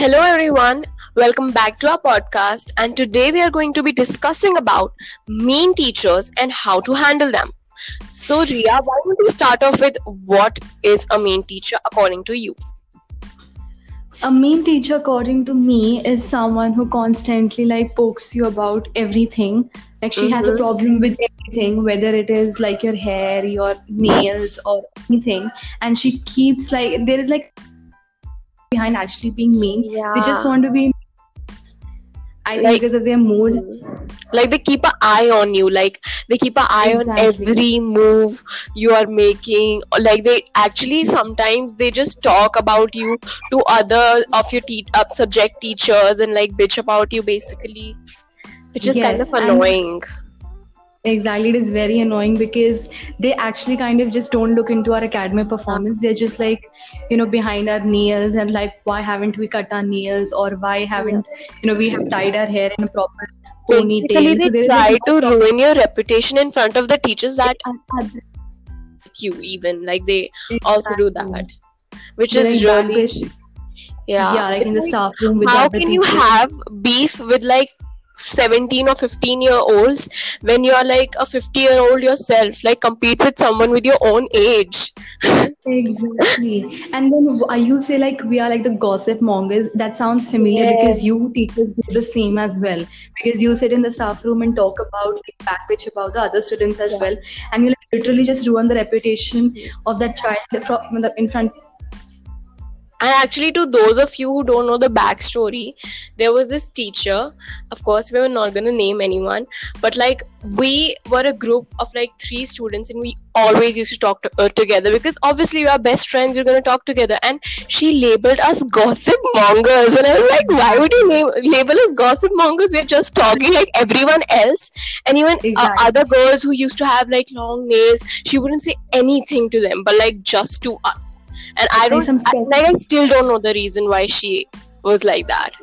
Hello everyone, welcome back to our podcast and today we are going to be discussing about mean teachers and how to handle them. So Ria, why don't we start off with what is a mean teacher according to you? A mean teacher, according to me, is someone who constantly like pokes you about everything. Like she has a Mhm. problem with everything, whether it is like your hair, your nails, or anything. And she keeps like there is like behind actually being mean. They just want to be. I think Like- because of their mood. Like they keep an eye on you, like they keep an eye on every move you are making. Like they actually sometimes they just talk about you to other of your te- uh, subject teachers and like bitch about you basically, which is kind Yes, of and- annoying. Exactly, it is very annoying because they actually kind of just don't look into our academic performance. They're just like, you know, behind our nails and like, why haven't we cut our nails or why haven't, you know, we have tied our hair in a proper Basically, ponytail. they is, try to no ruin your reputation in front of the teachers that you even like they also do that, which They're is really yeah. yeah, like in the It's staff room how can you have beef with like 17 or 15 year olds when you're like a 50 year old yourself like compete with someone with your own age Exactly. And then you say like we are like the gossip mongers. That sounds familiar because you teachers do the same as well. Because you sit in the staff room and talk about like backpitch about the other students as Yeah. well, and you like literally just ruin the reputation of that child in front. And actually to those of you who don't know the backstory there was this teacher. Of course we were not going to name anyone but like we were a group of like three students and we always used to talk to, uh, together because obviously we are best friends we're going to talk together. And she labeled us gossip mongers. And i was like why would you name, label us gossip mongers? We're just talking like everyone else. And even uh, other girls who used to have like long nails she wouldn't say anything to them but like just to us and i don't I, like i still don't know the reason why she was like that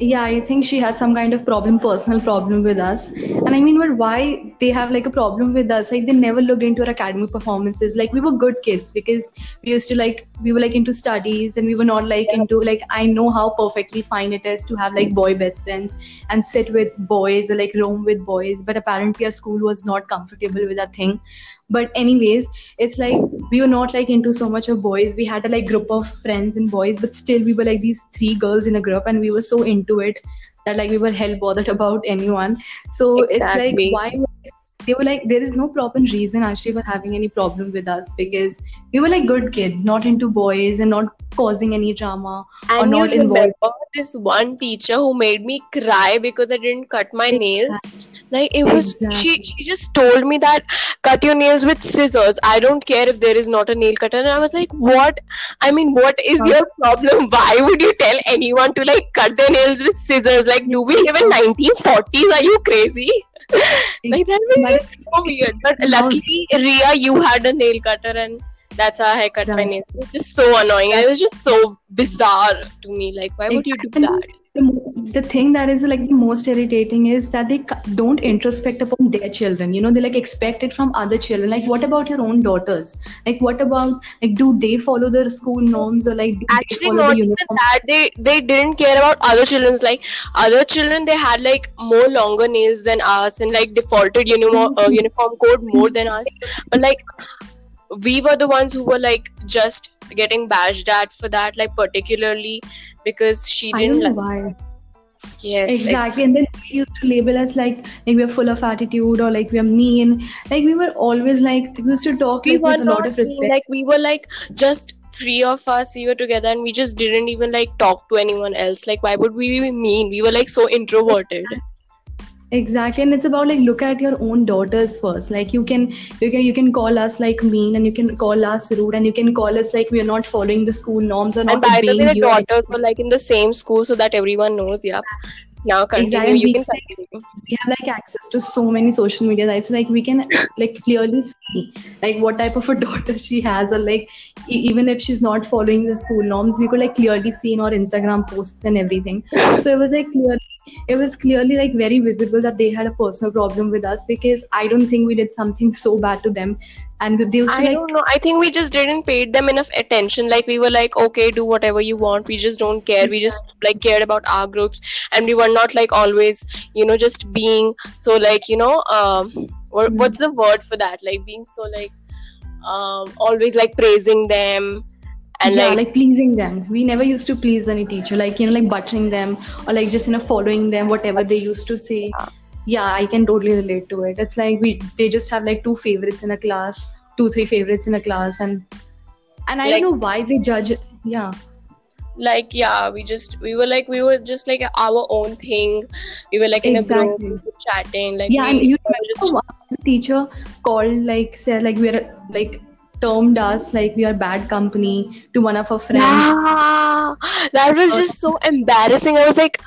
Yeah, I think she had some kind of problem, personal problem with us. And I mean, but why they have like a problem with us? Like they never looked into our academic performances. Like we were good kids because we used to like we were like into studies and we were not like into like I know how perfectly fine it is to have like boy best friends and sit with boys or like roam with boys. But apparently our school was not comfortable with that thing. But anyways, it's like we were not like into so much of boys. We had a like group of friends and boys, but still we were like these three girls in a group and we were so into it that like we were hell bothered about anyone. So Exactly. it's like why they were like there is no proper reason actually for having any problem with us because we were like good kids, not into boys and not causing any drama or and you not involved. remember this one teacher who made me cry because i didn't cut my nails. Like it was she Exactly. she just told me that cut your nails with scissors. I don't care if there is not a nail cutter. And i was like what? I mean what is your problem? Why would you tell anyone to like cut their nails with scissors? Like do we live in 1940s are you crazy? Like that was just so weird. But luckily ria you had a nail cutter and that's how i cut my Exactly. nails it was just so annoying. It was just so bizarre to me. Like why would you do that? the, the thing that is like the most irritating is that they don't introspect upon their children. You know they like expect it from other children. Like what about your own daughters? Like what about like do they follow the school norms or like do actually not the even that. They they didn't care about other children's like other children they had like more longer nails than us and like defaulted uniform uh, uniform code more than us. But like we were the ones who were like just getting bashed at for that like particularly because she didn't don't know like why. yes ex- Exactly. And then they used to label us like like we're full of attitude or like we're mean. Like we were always like we used to talk we like, with a lot of mean, respect. like we were like just three of us we were together and we just didn't even like talk to anyone else like why would we be mean we were like so introverted Exactly, and it's about like look at your own daughters first. Like you can you can you can call us like mean, and you can call us rude, and you can call us like we are not following the school norms or not and by the way the daughters were like in the same school so that everyone knows yeah now continue Exactly. you We can continue We have like access to so many social media sites, like we can like clearly see like what type of a daughter she has, or like e- even if she's not following the school norms, we could like clearly see in our Instagram posts and everything. So it was like clear it was clearly like very visible that they had a personal problem with us because I don't think we did something so bad to them. And they used to I like don't know. I think we just didn't pay them enough attention. Like we were like, okay, do whatever you want. We just don't care. We just like cared about our groups, and we were not like always, you know, just being so like you know, um, what, Mhm. what's the word for that? Like being so like, um, always like praising them and yeah, like, like pleasing them. We never used to please any teacher, like you know, like buttering them or like just you know following them, whatever they used to say. Yeah, I can totally relate to it. It's like we they just have like two favorites in a class, two three favorites in a class, and and I Like- don't know why they judge. Yeah, like yeah, we just we were like we were just like our own thing. We were like in a Exactly. group chatting. Like yeah, we, and you we were just remember one teacher called like said like we're like termed us like we are bad company to one of our friends. Yeah, that was just so embarrassing. I was like,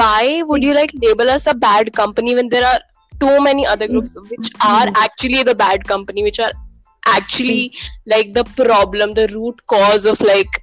why would you like label us a bad company when there are too many other groups which are Mhm. actually the bad company, which are actually like the problem, the root cause of like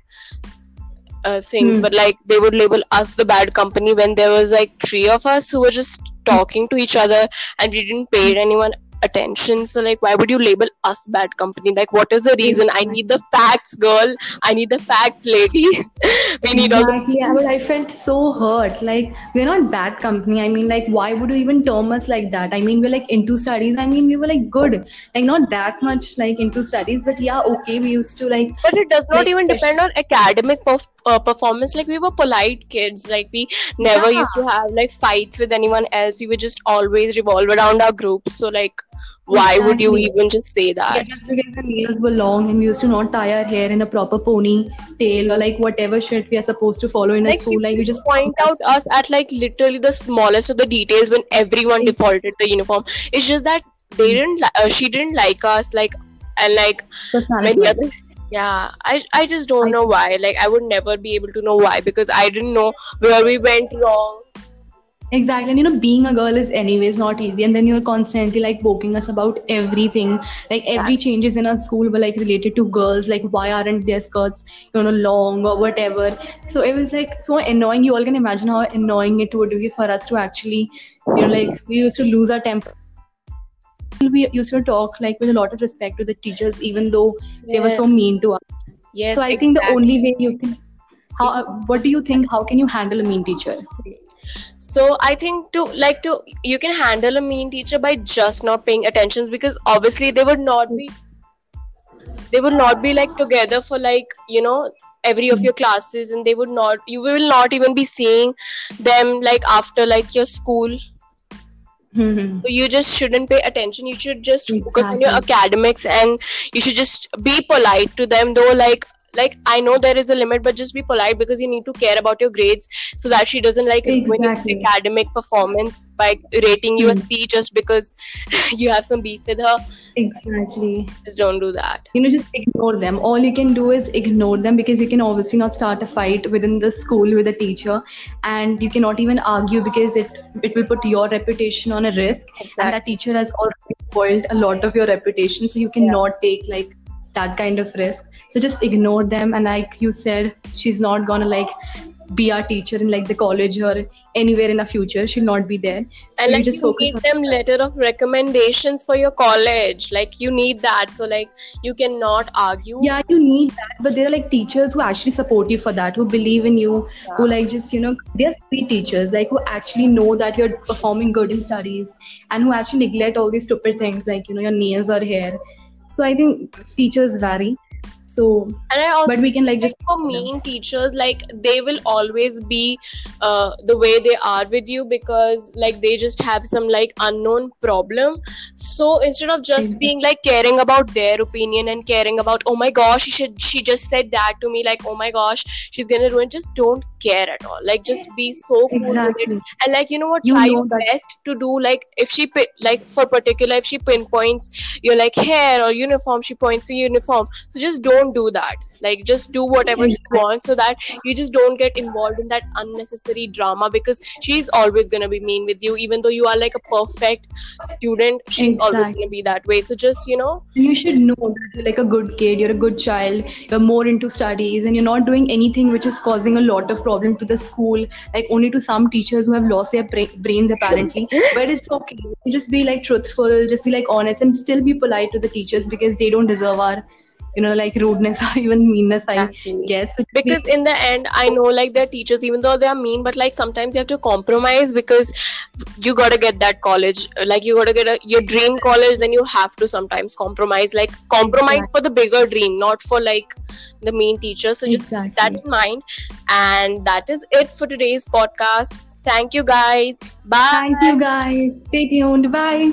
uh, things. Hmm. But like they would label us the bad company when there was like three of us who were just talking to each other and we didn't pay anyone attention so like why would you label us bad company like what is the reason i need the facts girl i need the facts lady we need all the Exactly. I, but I felt so hurt. Like we're not bad company. I mean, like why would you even term us like that? I mean, we're like into studies. I mean, we were like good, like not that much like into studies, but yeah, okay. We used to like but it does not like, even depend on academic perf- uh, performance like we were polite kids like we never Yeah. used to have like fights with anyone else. We would just always revolve around our groups. So like why would you even just say that? Yeah, just because the nails were long and we used to not tie our hair in a proper pony tail or like whatever shit we are supposed to follow in a school. Like you just point out us at like literally the smallest of the details when everyone defaulted the uniform. It's just that they didn't li- uh, she didn't like us like and like many other yeah i i just don't know why like i would never be able to know why because i didn't know where we went wrong Exactly. And you know, being a girl is anyways not easy. And then you're constantly like poking us about everything. Like every changes in our school were like related to girls. Like why aren't their skirts, you know, long or whatever. So it was like so annoying. You all can imagine how annoying it would be for us to actually, you know, like we used to lose our temper. We used to talk like with a lot of respect to the teachers, even though they were so mean to us. yes so I think the only way you can, how, what do you think? How can you handle a mean teacher? so i think to like to you can handle a mean teacher by just not paying attentions because obviously they would not be they would not be like together for like you know every of hmm. your classes and they would not you will not even be seeing them like after like your school Hmm. so you just shouldn't pay attention you should just focus on your academics and you should just be polite to them though like like i know there is a limit but just be polite because you need to care about your grades so that she doesn't like Exactly. academic performance by rating you a Hmm. c just because you have some beef with her Exactly. just don't do that You know, just ignore them. All you can do is ignore them because you can obviously not start a fight within the school with a teacher, and you cannot even argue because it it will put your reputation on a risk. exactly. And that teacher has already spoiled a lot of your reputation, so you cannot take like that kind of risk. So just ignore them. And like you said, she's not gonna like be our teacher in like the college or anywhere in the future. She'll not be there. And like just you focus need on them letter of recommendations for your college. Like you need that. So like you cannot argue. Yeah you need that. But there are like teachers who actually support you for that who believe in you who like just you know they're sweet teachers like who actually know that you're performing good in studies and who actually neglect all these stupid things like you know your nails or hair. So i think teachers vary so and i also but we can like just for mean teachers like they will always be uh, the way they are with you because like they just have some like unknown problem. So instead of just Exactly. being like caring about their opinion and caring about oh my gosh she should she just said that to me like oh my gosh she's gonna ruin just don't care at all. Like just be so cool with exactly. It and like you know what? You try know your best to do like if she like for particular if she pinpoints your like hair or uniform she points to uniform. So just don't don't do that. Like just do whatever Exactly. she wants so that you just don't get involved in that unnecessary drama because she's always going to be mean with you. Even though you are like a perfect student she's always going to be that way. So just you know. You should know that you're like a good kid you're a good child you're more into studies and you're not doing anything which is causing a lot of problem to the school like only to some teachers who have lost their bra- brains apparently. But it's okay. Just be like truthful just be like honest and still be polite to the teachers because they don't deserve our you know like rudeness or even meanness i Exactly. guess. So just be- because in the end i know like they're teachers even though they are mean but like sometimes you have to compromise because you got to get that college like you got to get a, your dream college then you have to sometimes compromise like compromise for the bigger dream not for like the mean teacher. So just keep that in mind. And that is it for today's podcast. Thank you guys. Bye. Thank you guys. Stay tuned bye